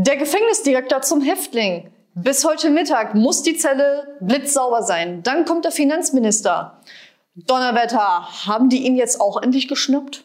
Der Gefängnisdirektor zum Häftling. Bis heute Mittag muss die Zelle blitzsauber sein. Dann kommt der Finanzminister. Donnerwetter, haben die ihn jetzt auch endlich geschnappt?